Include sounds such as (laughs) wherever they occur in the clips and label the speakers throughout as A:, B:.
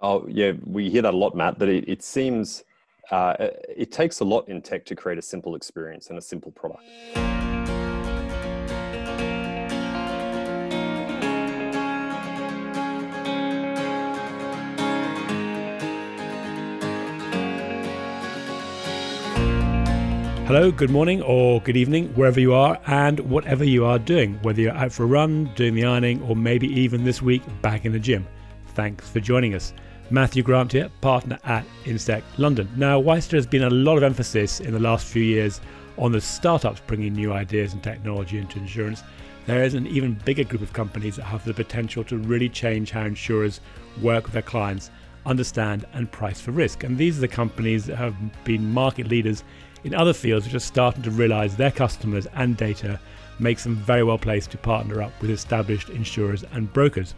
A: Oh yeah, we hear that a lot, Matt. That it, it seems uh, it takes a lot in tech to create a simple experience and a simple product.
B: Hello, good morning, or good evening, wherever you are, and whatever you are doing, whether you're out for a run, doing the ironing, or maybe even this week back in the gym. Thanks for joining us. Matthew Grant here, partner at Instech London. Now, whilst there has been a lot of emphasis in the last few years on the startups bringing new ideas and technology into insurance, there is an even bigger group of companies that have the potential to really change how insurers work with their clients, understand, and price for risk. And these are the companies that have been market leaders in other fields which are starting to realize their customers and data makes them very well placed to partner up with established insurers and brokers.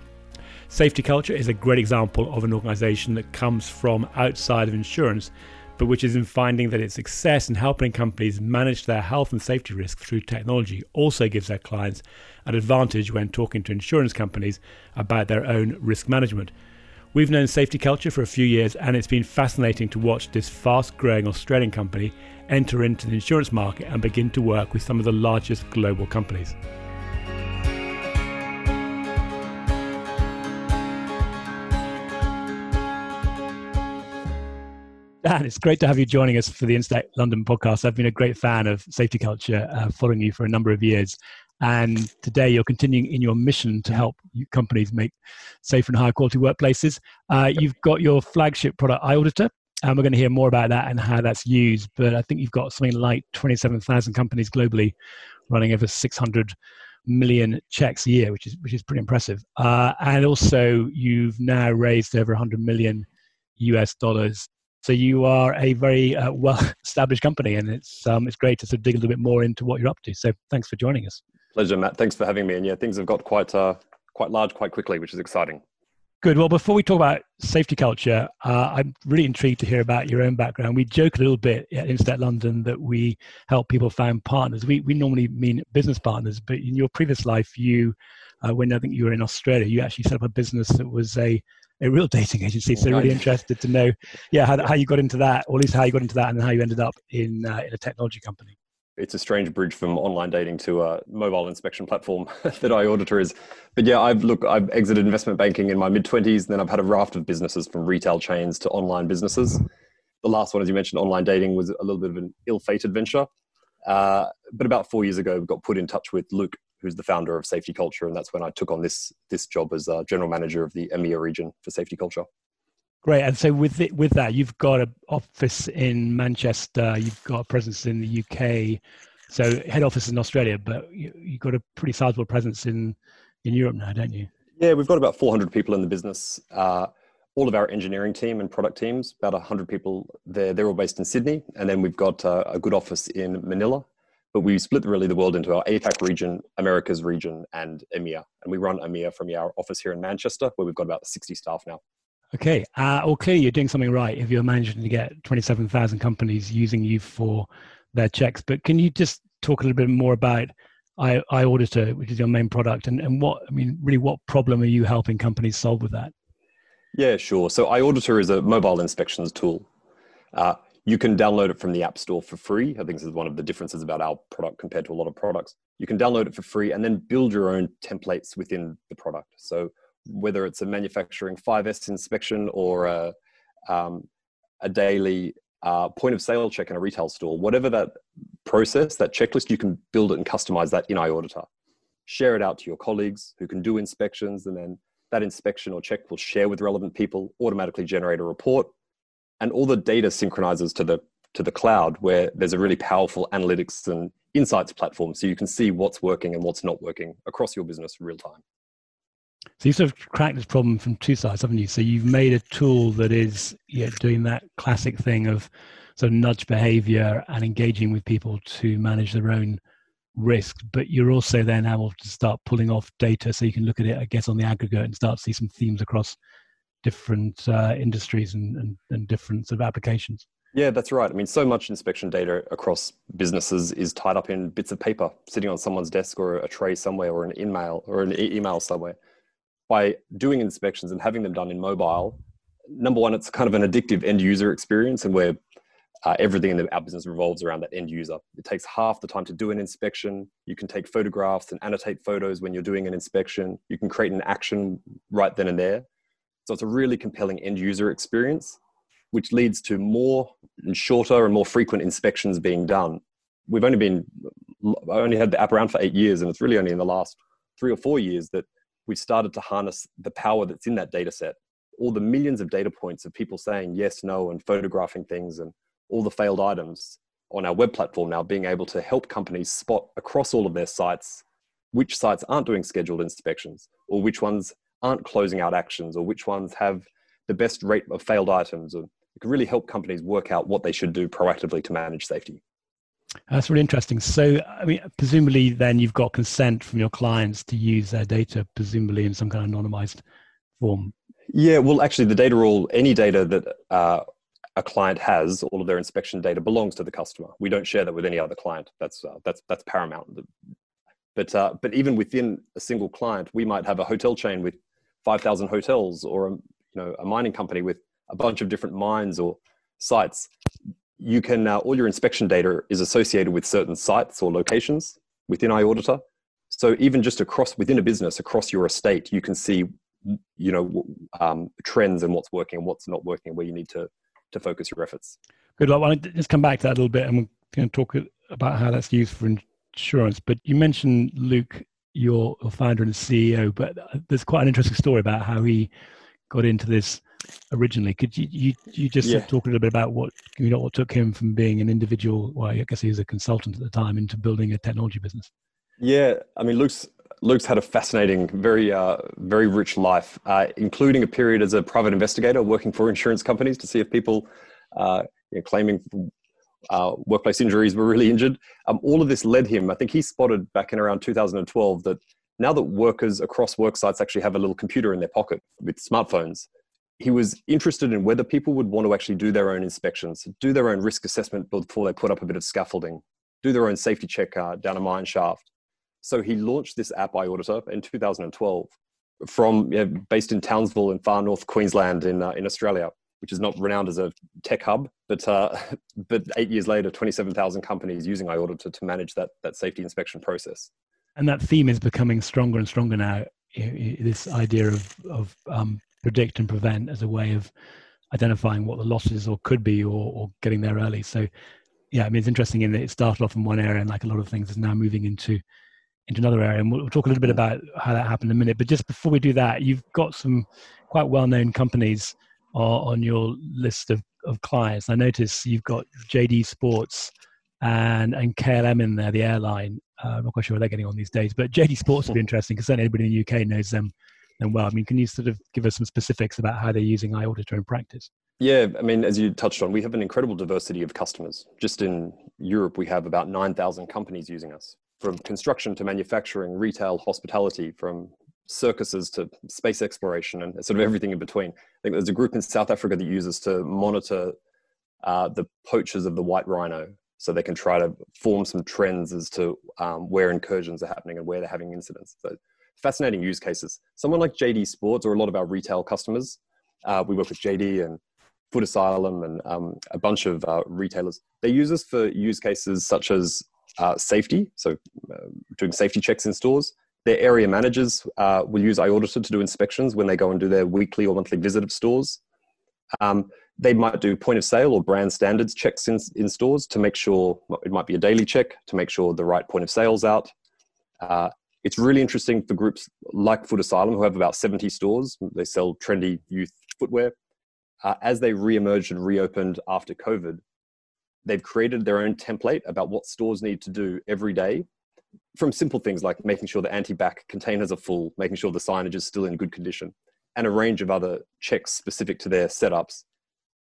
B: Safety Culture is a great example of an organization that comes from outside of insurance, but which is in finding that its success in helping companies manage their health and safety risks through technology also gives their clients an advantage when talking to insurance companies about their own risk management. We've known Safety Culture for a few years, and it's been fascinating to watch this fast growing Australian company enter into the insurance market and begin to work with some of the largest global companies. Dan, it's great to have you joining us for the Instech London podcast. I've been a great fan of safety culture, uh, following you for a number of years. And today you're continuing in your mission to help companies make safe and high quality workplaces. Uh, you've got your flagship product, iAuditor, and we're going to hear more about that and how that's used. But I think you've got something like 27,000 companies globally running over 600 million checks a year, which is which is pretty impressive. Uh, and also, you've now raised over 100 million US dollars. So you are a very uh, well-established (laughs) company, and it's um, it's great to sort of dig a little bit more into what you're up to. So thanks for joining us.
A: Pleasure, Matt. Thanks for having me. And yeah, things have got quite uh, quite large quite quickly, which is exciting.
B: Good. Well, before we talk about safety culture, uh, I'm really intrigued to hear about your own background. We joke a little bit at Instech London that we help people find partners. We, we normally mean business partners, but in your previous life, you, uh, when I think you were in Australia, you actually set up a business that was a, a real dating agency. So, really interested to know, yeah, how, how you got into that, or at least how you got into that, and how you ended up in uh, in a technology company
A: it's a strange bridge from online dating to a mobile inspection platform (laughs) that iAuditor is. But yeah, I've look, I've exited investment banking in my mid twenties, and then I've had a raft of businesses from retail chains to online businesses. The last one, as you mentioned, online dating was a little bit of an ill-fated venture. Uh, but about four years ago, we got put in touch with Luke, who's the founder of Safety Culture, and that's when I took on this this job as uh, general manager of the EMEA region for Safety Culture.
B: Great. And so with it, with that, you've got an office in Manchester, you've got a presence in the UK, so head office in Australia, but you, have got a pretty sizable presence in in Europe now, don't you?
A: Yeah, we've got about 400 people in the business. Uh, all of our engineering team and product teams, about 100 people there. They're all based in Sydney, and then we've got uh, a good office in Manila. But we split really the world into our APAC region, Americas region, and EMEA. And we run EMEA from our office here in Manchester, where we've got about 60 staff now.
B: Okay. Uh, well, clearly you're doing something right if you're managing to get 27,000 companies using you for their checks. But can you just talk a little bit more about I, iAuditor, which is your main product, and, and what, I mean, really what problem are you helping companies solve with that?
A: Yeah, sure. So iAuditor is a mobile inspections tool. Uh, you can download it from the App Store for free. I think this is one of the differences about our product compared to a lot of products. You can download it for free and then build your own templates within the product. So whether it's a manufacturing 5S inspection or a, um, a daily uh, point of sale check in a retail store, whatever that process, that checklist, you can build it and customize that in iAuditor. Share it out to your colleagues who can do inspections, and then that inspection or check will share with relevant people, automatically generate a report, and all the data synchronizes to the to the cloud where there's a really powerful analytics and insights platform so you can see what's working and what's not working across your business real time.
B: So you sort of cracked this problem from two sides, haven't you? So you've made a tool that is yeah, doing that classic thing of sort of nudge behavior and engaging with people to manage their own risk, but you're also then able to start pulling off data so you can look at it, I guess, on the aggregate and start to see some themes across different uh, industries and, and, and different sort of applications.
A: Yeah, that's right. I mean, so much inspection data across businesses is tied up in bits of paper sitting on someone's desk or a tray somewhere or an email or an e- email somewhere by doing inspections and having them done in mobile, number one, it's kind of an addictive end user experience, and where uh, everything in the, our business revolves around that end user. It takes half the time to do an inspection. You can take photographs and annotate photos when you're doing an inspection. You can create an action right then and there. So it's a really compelling end user experience, which leads to more and shorter and more frequent inspections being done. We've only been, I only had the app around for eight years, and it's really only in the last three or four years that we've started to harness the power that's in that data set. All the millions of data points of people saying yes, no, and photographing things and all the failed items on our web platform now, being able to help companies spot across all of their sites which sites aren't doing scheduled inspections or which ones aren't closing out actions or which ones have the best rate of failed items. Or it can really help companies work out what they should do proactively to manage safety.
B: That's really interesting. So, I mean, presumably, then you've got consent from your clients to use their data, presumably in some kind of anonymized form.
A: Yeah, well, actually, the data all any data that uh, a client has, all of their inspection data belongs to the customer. We don't share that with any other client. That's uh, that's that's paramount. But uh, but even within a single client, we might have a hotel chain with five thousand hotels, or a, you know a mining company with a bunch of different mines or sites. You can uh, all your inspection data is associated with certain sites or locations within iAuditor. So even just across within a business, across your estate, you can see you know um, trends and what's working and what's not working, where you need to to focus your efforts.
B: Good. Well, want to just come back to that a little bit, and we're going to talk about how that's used for insurance. But you mentioned Luke, your, founder and CEO, but uh, there's quite an interesting story about how he got into this originally. Could you you, you just yeah. talk a little bit about what you know what took him from being an individual? Well, I guess he was a consultant at the time into building a technology business.
A: Yeah, I mean, Luke's Luke's had a fascinating, very, uh, very rich life, uh, including a period as a private investigator working for insurance companies to see if people uh, you know, claiming uh, workplace injuries were really injured. Um, all of this led him, I think he spotted back in around 2012 that now that workers across work sites actually have a little computer in their pocket with smartphones, he was interested in whether people would want to actually do their own inspections, do their own risk assessment before they put up a bit of scaffolding, do their own safety check uh, down a mine shaft so he launched this app iAuditor in 2012 from based in Townsville in far north Queensland in uh, in Australia, which is not renowned as a tech hub, but uh, (laughs) but eight years later, 27,000 companies using iAuditor to manage that that safety inspection process.
B: And that theme is becoming stronger and stronger now. This idea of of um, predict and prevent as a way of identifying what the losses or could be, or, or getting there early. So, yeah, I mean, it's interesting in that it started off in one area, and like a lot of things, is now moving into into another area, and we'll, we'll talk a little bit about how that happened in a minute. But just before we do that, you've got some quite well-known companies on your list of, of clients. I notice you've got JD Sports and and KLM in there, the airline. Uh, I'm not quite sure where they're getting on these days, but JD Sports would be interesting because certainly anybody in the UK knows them them well. I mean, can you sort of give us some specifics about how they're using iAuditor in practice?
A: Yeah, I mean, as you touched on, we have an incredible diversity of customers. Just in Europe, we have about 9,000 companies using us from construction to manufacturing, retail, hospitality, from circuses to space exploration and sort of everything in between. I think there's a group in South Africa that uses to monitor uh, the poachers of the white rhino so they can try to form some trends as to um, where incursions are happening and where they're having incidents. So fascinating use cases. Someone like JD Sports or a lot of our retail customers, uh, we work with JD and Foot Asylum and um, a bunch of uh, retailers. They use us for use cases such as uh, safety, so uh, doing safety checks in stores. Their area managers uh, will use iAuditor to do inspections when they go and do their weekly or monthly visit of stores. Um, they might do point of sale or brand standards checks in, in stores to make sure it might be a daily check to make sure the right point of sale's out. Uh, it's really interesting for groups like Foot Asylum, who have about 70 stores. They sell trendy youth footwear. Uh, as they re-emerged and reopened after COVID, they've created their own template about what stores need to do every day from simple things like making sure the anti-back containers are full, making sure the signage is still in good condition, and a range of other checks specific to their setups.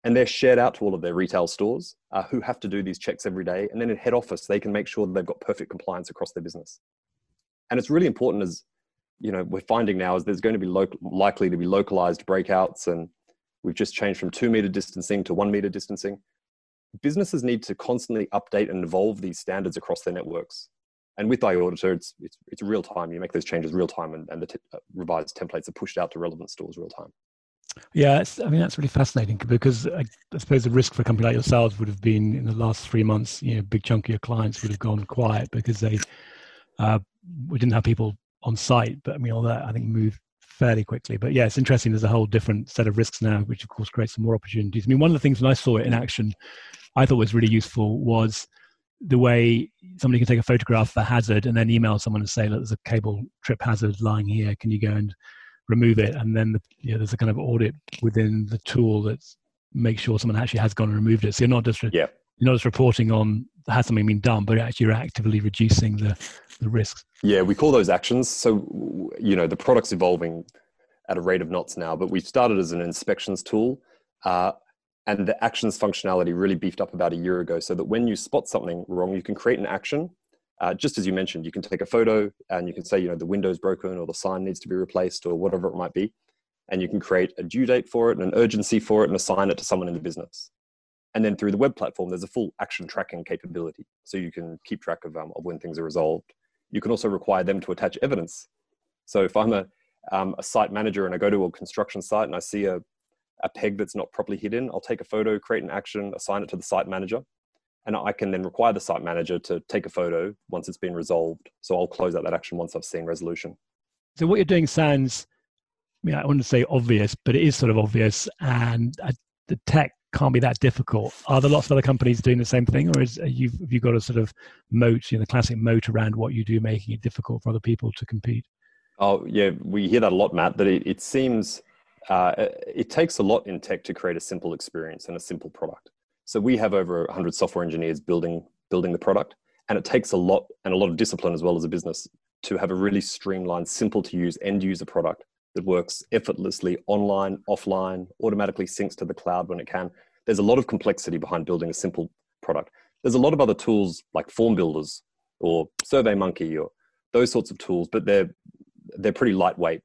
A: And they're shared out to all of their retail stores uh, who have to do these checks every day. And then in head office, they can make sure that they've got perfect compliance across their business. And it's really important as you know we're finding now is there's going to be lo- likely to be localized breakouts, and we've just changed from two meter distancing to one meter distancing businesses need to constantly update and evolve these standards across their networks. And with iAuditor, it's, it's, it's real time. You make those changes real time, and, and the t- uh, revised templates are pushed out to relevant stores real time.
B: Yeah, I mean that's really fascinating because I, I, suppose the risk for a company like yourselves would have been in the last three months. You know, a big chunk of your clients would have gone quiet because they uh, we didn't have people on site. But I mean, all that I think moved fairly quickly. But yeah, it's interesting. There's a whole different set of risks now, which of course creates some more opportunities. I mean, one of the things when I saw it in action, I thought was really useful was the way somebody can take a photograph of a hazard and then email someone and say, "Look, there's a cable trip hazard lying here. Can you go and remove it?" And then the, you know, there's a kind of audit within the tool that makes sure someone actually has gone and removed it. So you're not just re- yeah. you're not just reporting on has something been done, but actually you're actively reducing the the risks.
A: Yeah, we call those actions. So you know the product's evolving at a rate of knots now, but we started as an inspections tool. Uh, and the actions functionality really beefed up about a year ago so that when you spot something wrong you can create an action. Uh, just as you mentioned you can take a photo and you can say you know the window's broken or the sign needs to be replaced or whatever it might be and you can create a due date for it and an urgency for it and assign it to someone in the business. And then through the web platform there's a full action tracking capability. So you can keep track of, um, of when things are resolved. You can also require them to attach evidence. So if i'm a, um, a site manager and i go to a construction site and i see a, a peg that's not properly hidden, I'll take a photo, create an action, assign it to the site manager, and I can then require the site manager to take a photo once it's been resolved. So I'll close out that action once I've seen resolution.
B: So what you're doing sounds, I mean, I wouldn't say obvious, but it is sort of obvious, and uh, the tech can't be that difficult. Are there lots of other companies doing the same thing, or is you have you got a sort of moat, you know, the classic moat around what you do, making it difficult for other people to compete?
A: Oh yeah, we hear that a lot, Matt. That it, it seems uh, it takes a lot in tech to create a simple experience and a simple product. So we have over 100 software engineers building building the product, and it takes a lot and a lot of discipline as well as a business to have a really streamlined, simple to use end user product that works effortlessly online, offline, automatically syncs to the cloud when it can. There's a lot of complexity behind building a simple product. There's a lot of other tools like form builders or SurveyMonkey or those sorts of tools, but they're they're pretty lightweight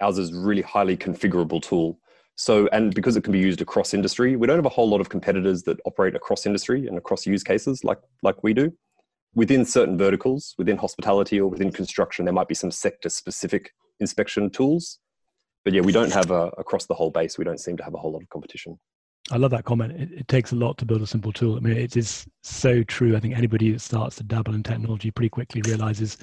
A: Ours is really highly configurable tool. So, and because it can be used across industry, we don't have a whole lot of competitors that operate across industry and across use cases like, like we do. Within certain verticals, within hospitality or within construction, there might be some sector specific inspection tools. But yeah, we don't have a, across the whole base, we don't seem to have a whole lot of competition.
B: I love that comment. It, it, takes a lot to build a simple tool. I mean, it is so true. I think anybody that starts to dabble in technology pretty quickly realizes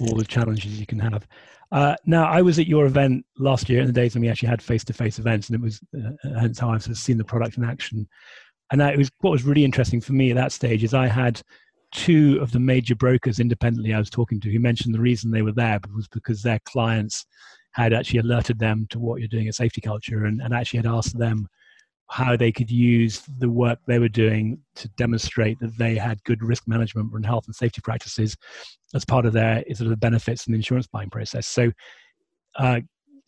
B: all the challenges you can have. Uh, now, I was at your event last year in the days when we actually had face-to-face events, and it was uh, hence how I've sort of seen the product in action. And that, it was what was really interesting for me at that stage is I had two of the major brokers independently I was talking to who mentioned the reason they were there was because their clients had actually alerted them to what you're doing at safety culture and, and actually had asked them how they could use the work they were doing to demonstrate that they had good risk management and health and safety practices as part of their sort of benefits and insurance buying process. So uh,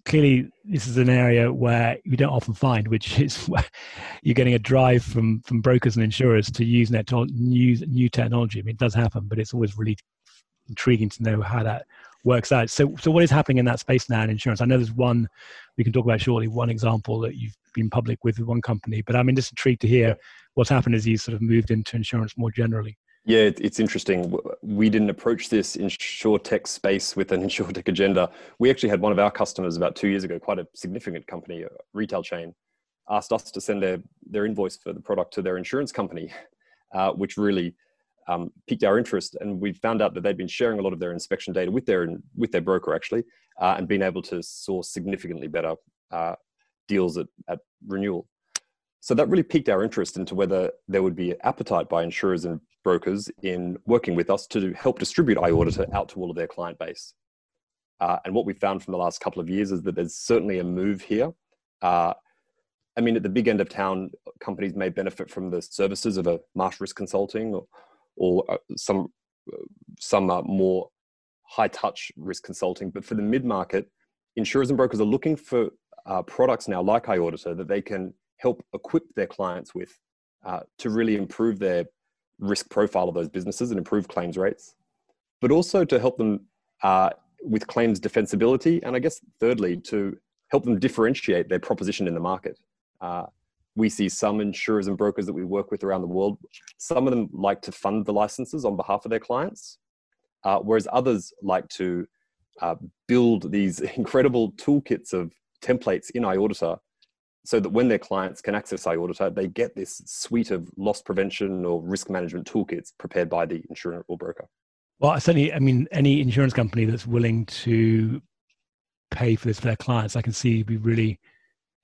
B: clearly, this is an area where you don't often find, which (laughs) is you're getting a drive from from brokers and insurers to use net new new technology. I mean, it does happen, but it's always really intriguing to know how that works out. So, so what is happening in that space now in insurance? I know there's one we can talk about shortly. One example that you've been public with one company. But I'm just intrigued to hear what's happened as you sort of moved into insurance more generally.
A: Yeah, it's interesting. We didn't approach this tech space with an (laughs) tech agenda. We actually had one of our customers about two years ago, quite a significant company, a retail chain, asked us to send their, their invoice for the product to their insurance company, (laughs) uh, which really um, piqued our interest. And we found out that they'd been sharing a lot of their inspection data with their with their broker actually, uh, and been able to source significantly better uh, deals at, at renewal. So that really piqued our interest into whether there would be appetite by insurers and brokers in working with us to help distribute iAuditor out to all of their client base. Uh, and what we found from the last couple of years is that there's certainly a move here. Uh, I mean, at the big end of town, companies may benefit from the services of a Marsh Risk Consulting or, or uh, some some uh, more high touch risk consulting. But for the mid market, insurers and brokers are looking for uh, products now like iAuditor that they can help equip their clients with uh, to really improve their risk profile of those businesses and improve claims rates, but also to help them uh, with claims defensibility. And I guess thirdly, to help them differentiate their proposition in the market. We see some insurers and brokers that we work with around the world, some of them like to fund the licenses on behalf of their clients, uh, whereas others like to uh, build these (laughs) incredible toolkits of templates in iAuditor so that when their clients can access iAuditor, they get this suite of loss prevention or risk management toolkits prepared by the insurer or broker.
B: Well, certainly, I mean, any insurance company that's willing to pay for this for their clients, I can see be really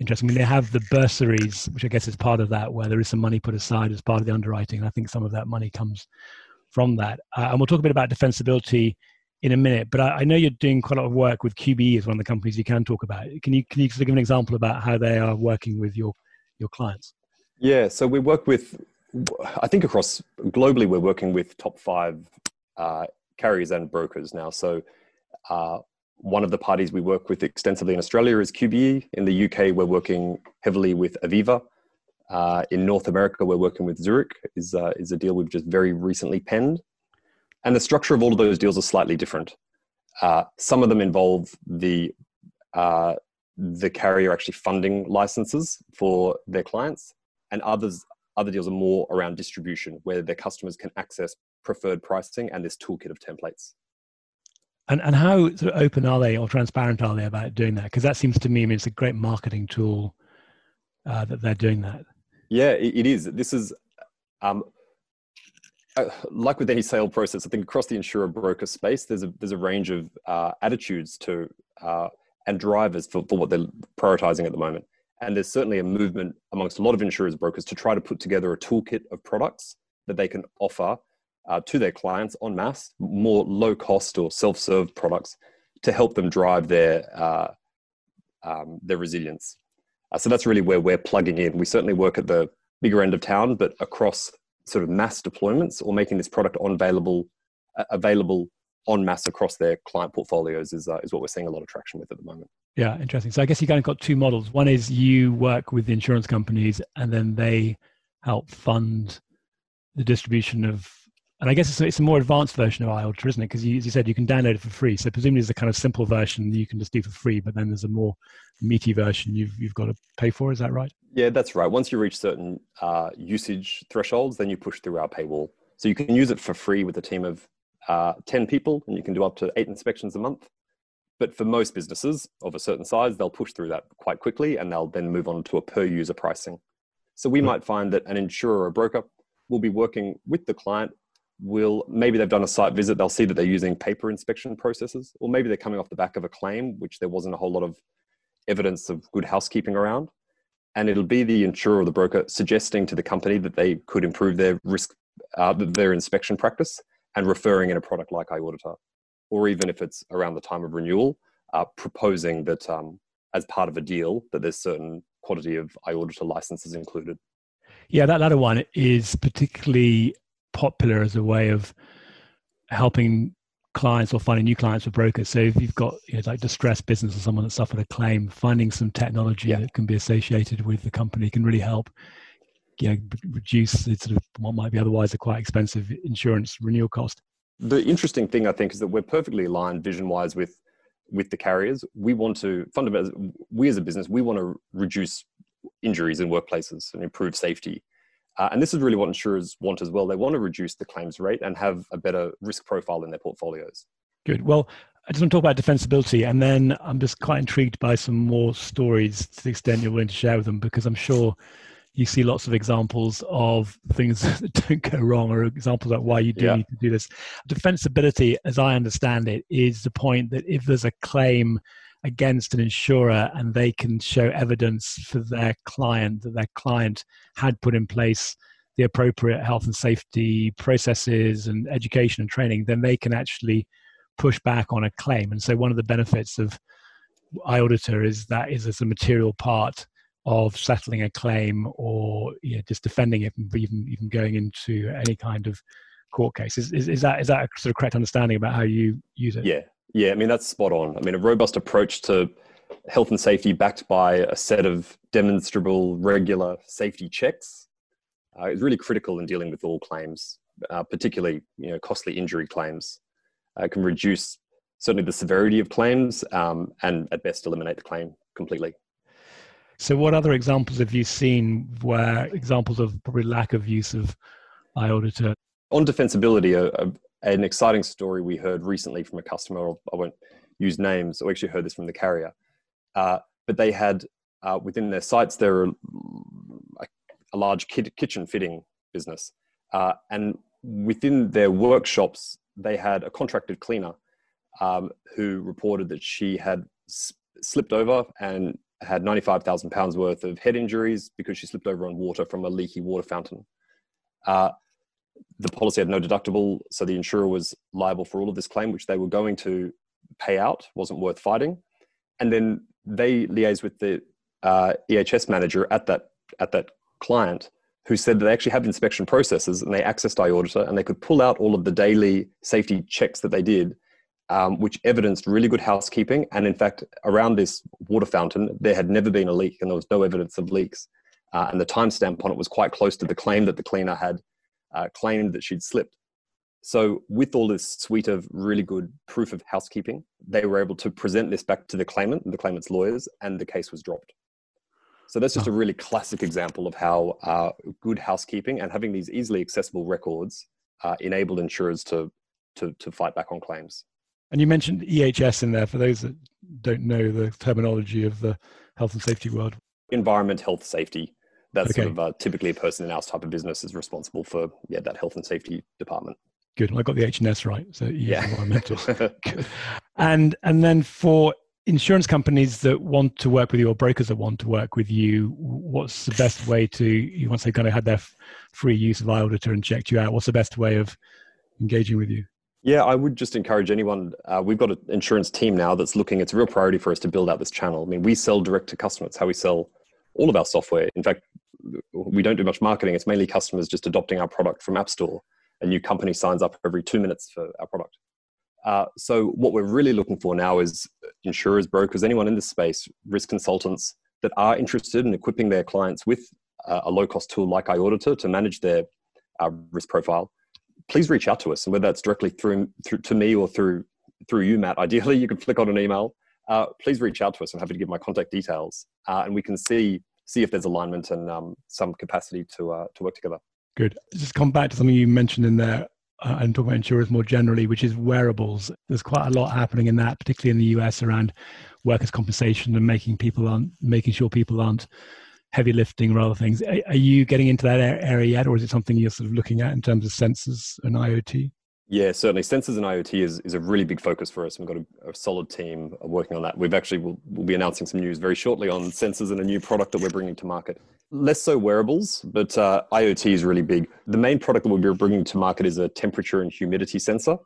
B: interesting. I mean, they have the bursaries, which I guess is part of that, where there is some money put aside as part of the underwriting. And I think some of that money comes from that. Uh, and we'll talk a bit about defensibility in a minute. But I, I, know you're doing quite a lot of work with QBE as one of the companies you can talk about. Can you can you sort of give an example about how they are working with your your clients?
A: Yeah, so we work with, I think across globally, we're working with top five uh, carriers and brokers now. So uh, one of the parties we work with extensively in Australia is QBE. In the UK, we're working heavily with Aviva. Uh, in North America, we're working with Zurich. is uh, is a deal we've just very recently penned. And the structure of all of those deals are slightly different. Uh, some of them involve the uh, the carrier actually funding licenses for their clients, and others other deals are more around distribution, where their customers can access preferred pricing and this toolkit of templates.
B: And and how sort of open are they or transparent are they about doing that? Because that seems to me, I mean, it's a great marketing tool uh, that they're doing that.
A: Yeah, it, it is. This is um, uh, like with any sale process, I think across the insurer broker space, there's a there's a range of uh, attitudes to uh, and drivers for, for what they're prioritizing at the moment. And there's certainly a movement amongst a lot of insurers brokers to try to put together a toolkit of products that they can offer uh, to their clients en masse, more low cost or self serve products to help them drive their uh, um, their resilience. Uh, so that's really where we're plugging in. We certainly work at the bigger end of town, but across sort of mass deployments or making this product on available uh, available on mass across their client portfolios is uh, is what we're seeing a lot of traction with at the moment.
B: Yeah, interesting. So I guess you kind of got two models. One is you work with the insurance companies, and then they help fund the distribution of and I guess it's a, it's a more advanced version of iAuditor, isn't it? Because as you said, you can download it for free. So presumably there's a kind of simple version you can just do for free, but then there's a more meaty version you've you've got to pay for. Is that right?
A: Yeah, that's right. Once you reach certain uh, usage thresholds, then you push through our paywall. So you can use it for free with a team of uh, ten people, and you can do up to eight inspections a month. But for most businesses of a certain size, they'll push through that quite quickly, and they'll then move on to a per user pricing. So we mm-hmm. might find that an insurer or broker will be working with the client will maybe they've done a site visit they'll see that they're using paper inspection processes or maybe they're coming off the back of a claim which there wasn't a whole lot of evidence of good housekeeping around. And it'll be the insurer or the broker suggesting to the company that they could improve their risk uh, their inspection practice and referring in a product like iAuditor. Or even if it's around the time of renewal uh, proposing that um, as part of a deal that there's certain quantity of iAuditor licenses included.
B: Yeah, that latter one is particularly popular as a way of helping clients or finding new clients for brokers. So if you've got you know, like distressed business or someone that suffered a claim, finding some technology yeah. that can be associated with the company can really help you know, reduce the sort of what might be otherwise a quite expensive insurance renewal cost.
A: The interesting thing I think is that we're perfectly aligned vision wise with with the carriers. We want to fundamentally, we as a business, we want to reduce injuries in workplaces and improve safety. Uh, and this is really what insurers want as well. They want to reduce the claims rate and have a better risk profile in their portfolios.
B: Good. Well, I just want to talk about defensibility, and then I'm just quite intrigued by some more stories to the extent you're willing to share with them, because I'm sure you see lots of examples of things (laughs) that don't go wrong or examples of why you do yeah. need to do this. Defensibility, as I understand it, is the point that if there's a claim against an insurer and they can show evidence for their client that their client had put in place the appropriate health and safety processes and education and training, then they can actually push back on a claim. And so, one of the benefits of iAuditor is that is as a material part of settling a claim or you know, just defending it, even even going into any kind of court case. Is, is, is that is that a sort of correct understanding about how you use it?
A: Yeah, yeah, I mean, that's spot on. I mean, a robust approach to health and safety backed by a set of demonstrable, regular safety checks uh, is really critical in dealing with all claims, uh, particularly you know, costly injury claims. Uh, can reduce certainly the severity of claims um, and at best eliminate the claim completely.
B: So, what other examples have you seen where examples of probably lack of use of iAuditor?
A: On defensibility, a, an exciting story we heard recently from a customer. I won't use names. We actually heard this from the carrier, uh, but they had uh, within their sites, they're a, a large kitchen fitting business. Uh, and within their workshops, they had a contracted cleaner um, who reported that she had slipped over and had 95,000 pounds worth of head injuries because she slipped over on water from a leaky water fountain. The policy had no deductible, so the insurer was liable for all of this claim, which they were going to pay out, wasn't worth fighting. And then they liaised with the uh, EHS manager at that at that client, who said that they actually have inspection processes and they accessed iAuditor and they could pull out all of the daily safety checks that they did um, which evidenced really good housekeeping. And in fact, around this water fountain, there had never been a leak and there was no evidence of leaks. Uh, and the timestamp on it was quite close to the claim that the cleaner had uh, claimed that she'd slipped. So, with all this suite of really good proof of housekeeping, they were able to present this back to the claimant and the claimant's lawyers, and the case was dropped. So, that's just a really classic example of how uh, good housekeeping and having these easily accessible records uh, enabled insurers to, to, to fight back on claims.
B: And you mentioned EHS in there for those that don't know the terminology of the health and safety world.
A: Environment, health, safety. That's okay. sort of uh, typically a person in our type of business is responsible for yeah that health and safety department.
B: Good. I got the H and S right. So yeah, environmental. (laughs) And and then for insurance companies that want to work with you or brokers that want to work with you, what's the best way to once they've kind of had their free use of iAuditor and checked you out? What's the best way of engaging with you?
A: Yeah, I would just encourage anyone. Uh, we've got an insurance team now that's looking, it's a real priority for us to build out this channel. I mean, we sell direct to customers, how we sell all of our software. In fact, we don't do much marketing. It's mainly customers just adopting our product from App Store. A new company signs up every two minutes for our product. Uh, so, what we're really looking for now is insurers, brokers, anyone in this space, risk consultants that are interested in equipping their clients with uh, a low cost tool like iAuditor to manage their uh, risk profile please reach out to us, and whether that's directly through, through to me or through through you, Matt. Ideally, (laughs) you can flick on an email. Uh, please reach out to us. I'm happy to give my contact details, uh, and we can see see if there's alignment and um, some capacity to uh, to work together.
B: Good. Just come back to something you mentioned in there. Uh, and talk about insurers more generally, which is wearables. There's quite a lot happening in that, particularly in the US, around workers' compensation and making people aren't making sure people aren't heavy lifting or other things. Are, are you getting into that area yet, or is it something you're sort of looking at in terms of sensors and IoT?
A: Yeah, certainly. Sensors and IoT is, is a really big focus for us. We've got a, a solid team working on that. We've actually will we'll be announcing some news very shortly on sensors and a new product that we're bringing to market. Less so wearables, but uh, IoT is really big. The main product that we'll be bringing to market is a temperature and humidity sensor.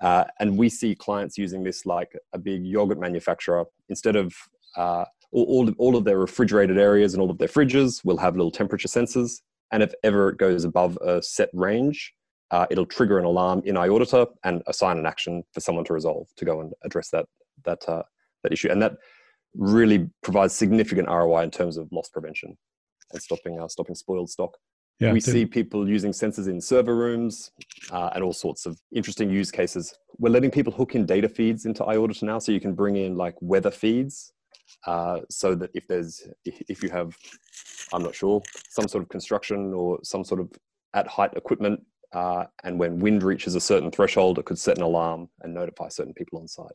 A: Uh, and we see clients using this like a big yogurt manufacturer. Instead of uh, all, all of their refrigerated areas and all of their fridges will have little temperature sensors. And if ever it goes above a set range, uh, it'll trigger an alarm in iAuditor and assign an action for someone to resolve to go and address that that uh, that issue. And that really provides significant ROI in terms of loss prevention and stopping uh, stopping spoiled stock. Yeah, we see people using sensors in server rooms uh, and all sorts of interesting use cases. We're letting people hook in data feeds into iAuditor now, so you can bring in like weather feeds uh, so that if there's if you have i'm not sure some sort of construction or some sort of at height equipment uh, and when wind reaches a certain threshold it could set an alarm and notify certain people on site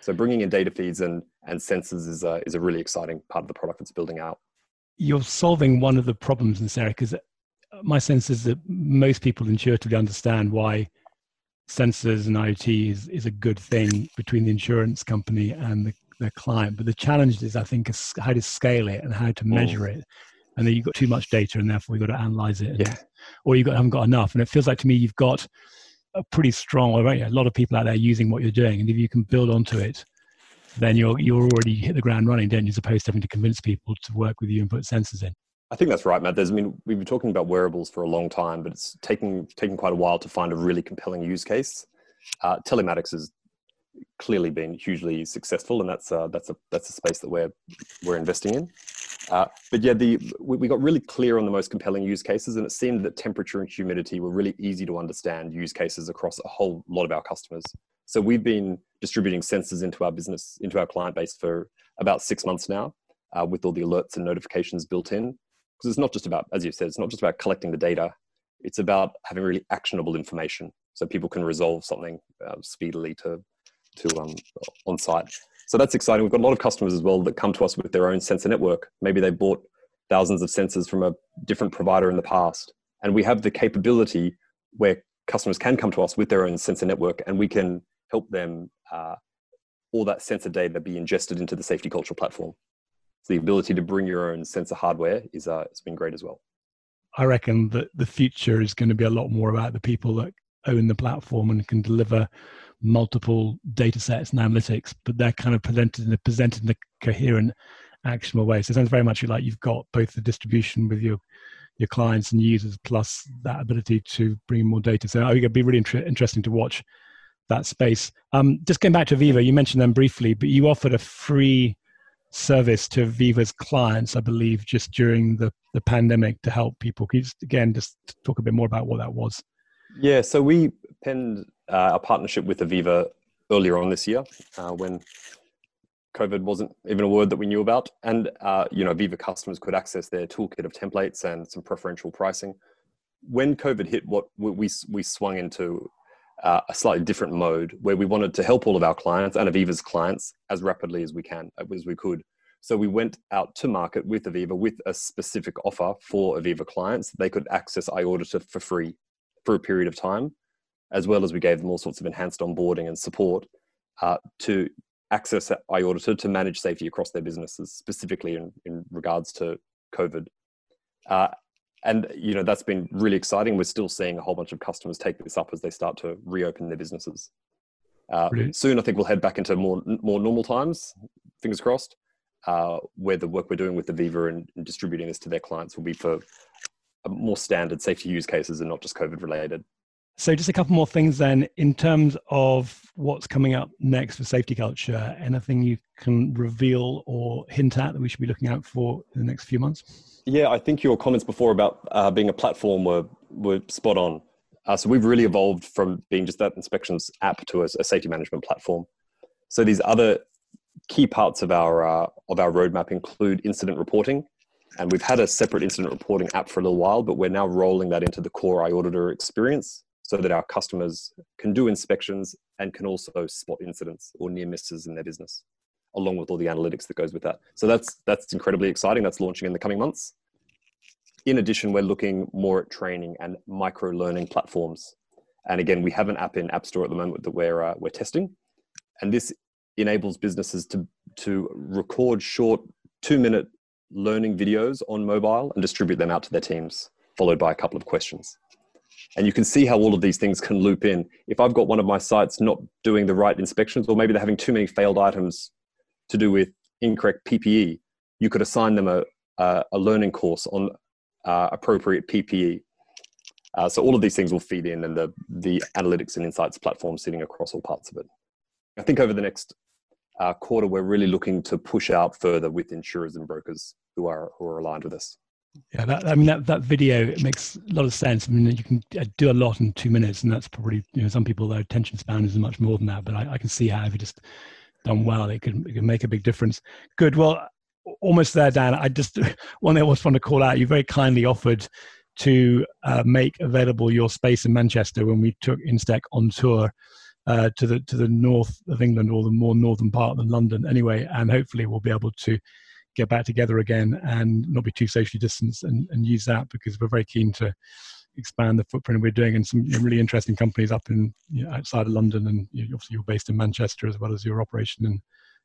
A: so bringing in data feeds and and sensors is a, is a really exciting part of the product that's building out
B: you're solving one of the problems in Sarah because my sense is that most people intuitively understand why sensors and IoT is, is a good thing between the insurance company and the their client. But the challenge is, I think, is how to scale it and how to measure mm. it. And then you've got too much data, and therefore you've got to analyze it.
A: Yeah.
B: Or you haven't got enough. And it feels like to me you've got a pretty strong, or a lot of people out there using what you're doing. And if you can build onto it, then you're you're already hit the ground running, don't you? As opposed to having to convince people to work with you and put sensors in.
A: I think that's right, Matt. There's, I mean, we've been talking about wearables for a long time, but it's taking taking quite a while to find a really compelling use case. Uh, telematics has clearly been hugely successful, and that's uh, that's a that's a space that we're we're investing in. Uh, but yeah, the we, we, got really clear on the most compelling use cases, and it seemed that temperature and humidity were really easy to understand use cases across a whole lot of our customers. So we've been distributing sensors into our business, into our client base for about six months now, uh, with all the alerts and notifications built in. Because it's not just about, as you said, it's not just about collecting the data. It's about having really actionable information, so people can resolve something uh, speedily to to um, on site. So that's exciting. We've got a lot of customers as well that come to us with their own sensor network. Maybe they bought thousands of sensors from a different provider in the past. And we have the capability where customers can come to us with their own sensor network and we can help them uh, all that sensor data be ingested into the safety culture platform. So the ability to bring your own sensor hardware is uh, it's been great as well.
B: I reckon that the future is going to be a lot more about the people that own the platform and can deliver multiple data sets and analytics, but they're kind of presented in a, presented in a coherent, actionable way. So it sounds very much like you've got both the distribution with your your clients and users plus that ability to bring more data. So I think it'd be really inter- interesting to watch that space. Um, just going back to Aviva, you mentioned them briefly, but you offered a free service to Aviva's clients, I believe, just during the, the pandemic to help people. Can you just, again, just talk a bit more about what that was?
A: Yeah, so we penned uh, a partnership with Aviva earlier on this year uh, when COVID wasn't even a word that we knew about. And, uh, you know, Aviva customers could access their toolkit of templates and some preferential pricing. When COVID hit, what we, we swung into uh, a slightly different mode where we wanted to help all of our clients and Aviva's clients as rapidly as we can, as we could. So we went out to market with Aviva with a specific offer for Aviva clients. They could access iAuditor for free for a period of time, as well as we gave them all sorts of enhanced onboarding and support uh, to access iAuditor to manage safety across their businesses, specifically in, in regards to COVID. Uh, and you know that's been really exciting. We're still seeing a whole bunch of customers take this up as they start to reopen their businesses. Uh, soon, I think we'll head back into more more normal times. Fingers crossed. Uh, where the work we're doing with Aviva and, and distributing this to their clients will be for more standard safety use cases and not just COVID related.
B: So, just a couple more things then, in terms of what's coming up next for safety culture. Anything you can reveal or hint at that we should be looking out for in the next few months?
A: Yeah, I think your comments before about uh, being a platform were were spot on. Uh, so we've really evolved from being just that inspections app to a, a safety management platform. So these other key parts of our uh, of our roadmap include incident reporting, and we've had a separate incident reporting app for a little while, but we're now rolling that into the core iAuditor experience so that our customers can do inspections and can also spot incidents or near misses in their business along with all the analytics that goes with that. So that's that's incredibly exciting. That's launching in the coming months. In addition we're looking more at training and micro learning platforms. And again we have an app in app store at the moment that we're uh, we're testing. And this enables businesses to to record short two minute learning videos on mobile and distribute them out to their teams followed by a couple of questions and you can see how all of these things can loop in. If I've got one of my sites not doing the right inspections, or maybe they're having too many failed items to do with incorrect PPE, you could assign them a, a, a learning course on uh, appropriate PPE. Uh, so all of these things will feed in and the, the analytics and insights platform sitting across all parts of it. I think over the next uh, quarter, we're really looking to push out further with insurers and brokers who are, who are aligned with us.
B: Yeah, that, I mean that that video makes a lot of sense. I mean, you can uh, do a lot in two minutes, and that's probably you know some people their attention span is much more than that. But I, I can see how if you just done well, it could, it could make a big difference. Good. Well, almost there, Dan. I just (laughs) one thing I was want to call out. You very kindly offered to uh, make available your space in Manchester when we took Instech on tour. Uh, to the to the north of England or the more northern part than London, anyway, and hopefully we'll be able to get back together again and not be too socially distanced and, and use that because we're very keen to expand the footprint we're doing and some really interesting companies up in you know, outside of London and you know, obviously you're based in Manchester as well as your operation in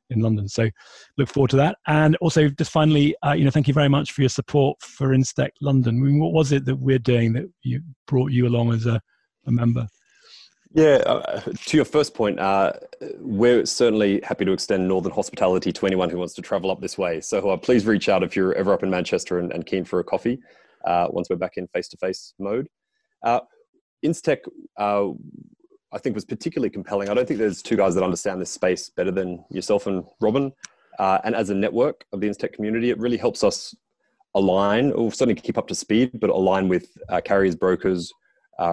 B: in London. So look forward to that. And also just finally, uh, you know, thank you very much for your support for Instech London. I mean, what was it that we're doing that you brought you along as a, a member?
A: Yeah, uh, to your first point, uh, we're certainly happy to extend northern hospitality to anyone who wants to travel up this way. So uh, please reach out if you're ever up in Manchester and, and keen for a coffee uh, once we're back in face to face mode. Uh, Instech, uh, I think, was particularly compelling. I don't think there's two guys that understand this space better than yourself and Robin. and as a network of the Instech community, it really helps us align, or certainly keep up to speed, but align with carriers, brokers,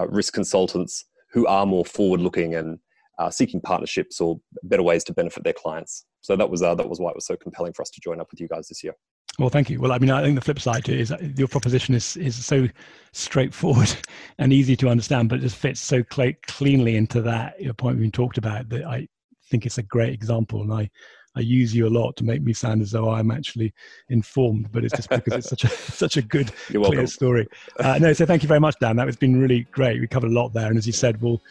A: risk consultants who are more forward looking and uh, seeking partnerships or better ways to benefit their clients. So that was uh, that was why it was so compelling for us to join up with you guys this year.
B: Well, thank you. Well, I mean, I think the flip side is your proposition is is so straightforward (laughs) and easy to understand, but it just fits so cl- cleanly into that point we talked about that I think it's a great example, and I I use you a lot to make me sound as though I'm actually informed, but it's just because it's such a (laughs) such a good, (laughs)
A: You're
B: clear
A: welcome.
B: story. Uh, no, so thank you very much, Dan. That has been really great. We covered a lot there, and as you said, we'll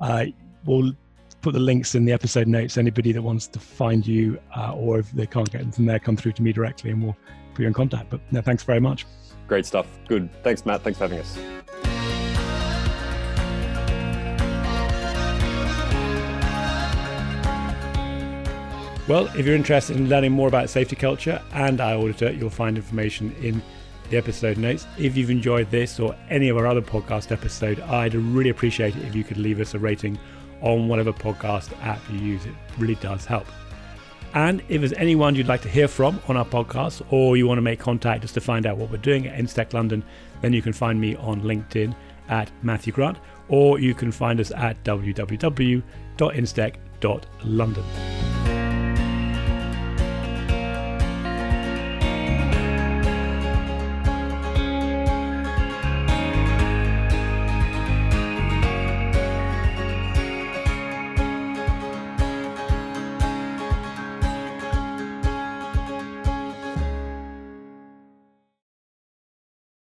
B: uh, we'll put the links in the episode notes. Anybody that wants to find you, uh, or if they can't get them from there, come through to me directly, and we'll put you in contact. But no, thanks very much.
A: Great stuff. Good. Thanks, Matt. Thanks for having us.
B: Well, if you're interested in learning more about safety culture and iAuditor, you'll find information in the episode notes. If you've enjoyed this or any of our other podcast episode, I'd really appreciate it if you could leave us a rating on whatever podcast app you use. It really does help. And if there's anyone you'd like to hear from on our podcast, or you want to make contact just to find out what we're doing at Instech London, then you can find me on LinkedIn at Matthew Grant, or you can find us at www.instech.london.